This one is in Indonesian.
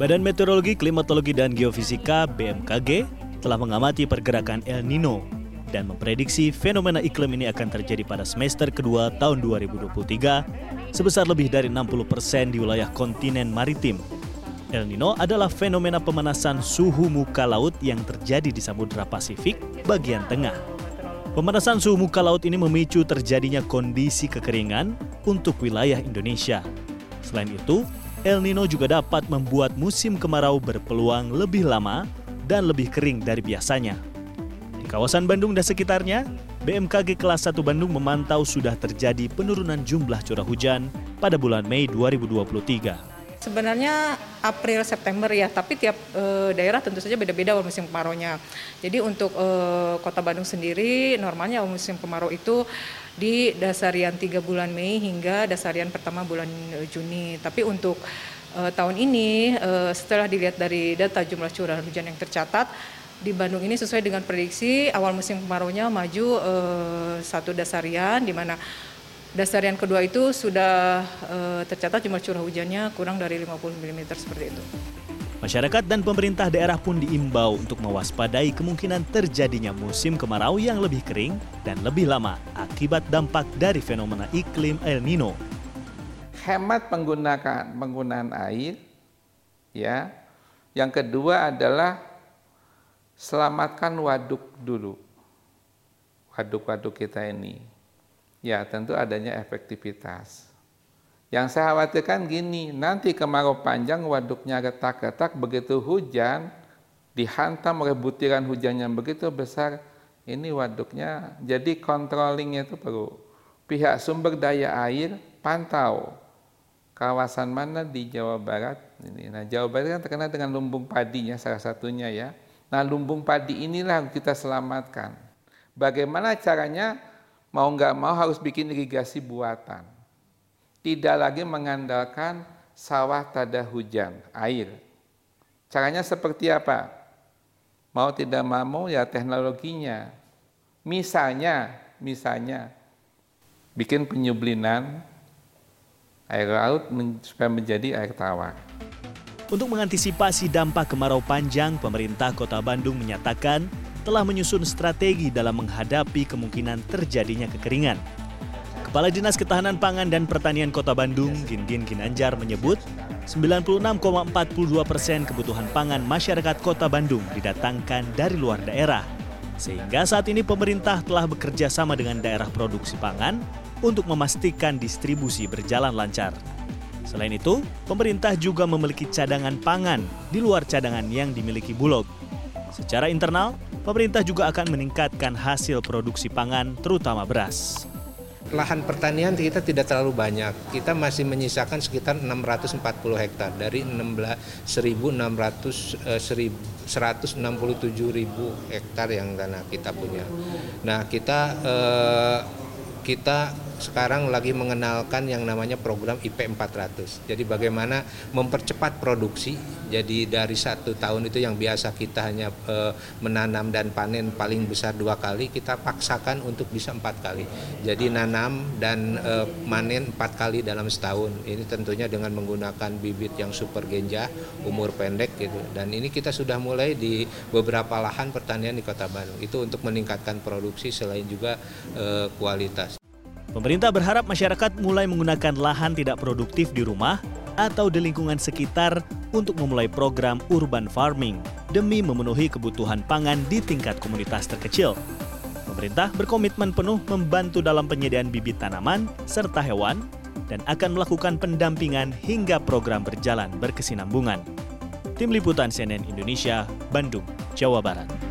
Badan Meteorologi, Klimatologi, dan Geofisika BMKG telah mengamati pergerakan El Nino dan memprediksi fenomena iklim ini akan terjadi pada semester kedua tahun 2023 sebesar lebih dari 60 persen di wilayah kontinen maritim. El Nino adalah fenomena pemanasan suhu muka laut yang terjadi di Samudra Pasifik bagian tengah. Pemanasan suhu muka laut ini memicu terjadinya kondisi kekeringan untuk wilayah Indonesia. Selain itu, El Nino juga dapat membuat musim kemarau berpeluang lebih lama dan lebih kering dari biasanya. Di kawasan Bandung dan sekitarnya, BMKG kelas 1 Bandung memantau sudah terjadi penurunan jumlah curah hujan pada bulan Mei 2023. Sebenarnya April September ya, tapi tiap e, daerah tentu saja beda-beda musim kemarau-nya. Jadi untuk e, Kota Bandung sendiri normalnya musim kemarau itu di dasarian tiga bulan Mei hingga dasarian pertama bulan e, Juni. Tapi untuk e, tahun ini e, setelah dilihat dari data jumlah curah hujan yang tercatat di Bandung ini sesuai dengan prediksi awal musim kemarau-nya maju e, satu dasarian di mana Dasarian kedua itu sudah uh, tercatat jumlah curah hujannya kurang dari 50 mm seperti itu. Masyarakat dan pemerintah daerah pun diimbau untuk mewaspadai kemungkinan terjadinya musim kemarau yang lebih kering dan lebih lama akibat dampak dari fenomena iklim El Nino. Hemat penggunaan penggunaan air, ya. Yang kedua adalah selamatkan waduk dulu, waduk-waduk kita ini Ya tentu adanya efektivitas. Yang saya khawatirkan gini, nanti kemarau panjang waduknya retak-retak, begitu hujan, dihantam oleh butiran hujan yang begitu besar, ini waduknya, jadi controllingnya itu perlu. Pihak sumber daya air pantau kawasan mana di Jawa Barat. Ini. Nah Jawa Barat kan terkenal dengan lumbung padinya salah satunya ya. Nah lumbung padi inilah yang kita selamatkan. Bagaimana caranya mau nggak mau harus bikin irigasi buatan. Tidak lagi mengandalkan sawah tada hujan, air. Caranya seperti apa? Mau tidak mau ya teknologinya. Misalnya, misalnya bikin penyublinan air laut supaya menjadi air tawar. Untuk mengantisipasi dampak kemarau panjang, pemerintah Kota Bandung menyatakan telah menyusun strategi dalam menghadapi kemungkinan terjadinya kekeringan. Kepala Dinas Ketahanan Pangan dan Pertanian Kota Bandung, Gingin Ginanjar menyebut 96,42 persen kebutuhan pangan masyarakat Kota Bandung didatangkan dari luar daerah. Sehingga saat ini pemerintah telah bekerja sama dengan daerah produksi pangan untuk memastikan distribusi berjalan lancar. Selain itu, pemerintah juga memiliki cadangan pangan di luar cadangan yang dimiliki Bulog. Secara internal, pemerintah juga akan meningkatkan hasil produksi pangan, terutama beras. Lahan pertanian kita tidak terlalu banyak. Kita masih menyisakan sekitar 640 hektar dari 16.600 167 ribu hektar yang tanah kita punya. Nah kita eh, kita sekarang lagi mengenalkan yang namanya program IP 400. Jadi bagaimana mempercepat produksi. Jadi dari satu tahun itu yang biasa kita hanya e, menanam dan panen paling besar dua kali, kita paksakan untuk bisa empat kali. Jadi nanam dan e, manen empat kali dalam setahun. Ini tentunya dengan menggunakan bibit yang super genja, umur pendek gitu. Dan ini kita sudah mulai di beberapa lahan pertanian di Kota Bandung. Itu untuk meningkatkan produksi selain juga e, kualitas. Pemerintah berharap masyarakat mulai menggunakan lahan tidak produktif di rumah atau di lingkungan sekitar untuk memulai program urban farming demi memenuhi kebutuhan pangan di tingkat komunitas terkecil. Pemerintah berkomitmen penuh membantu dalam penyediaan bibit tanaman serta hewan dan akan melakukan pendampingan hingga program berjalan berkesinambungan. Tim Liputan CNN Indonesia, Bandung, Jawa Barat.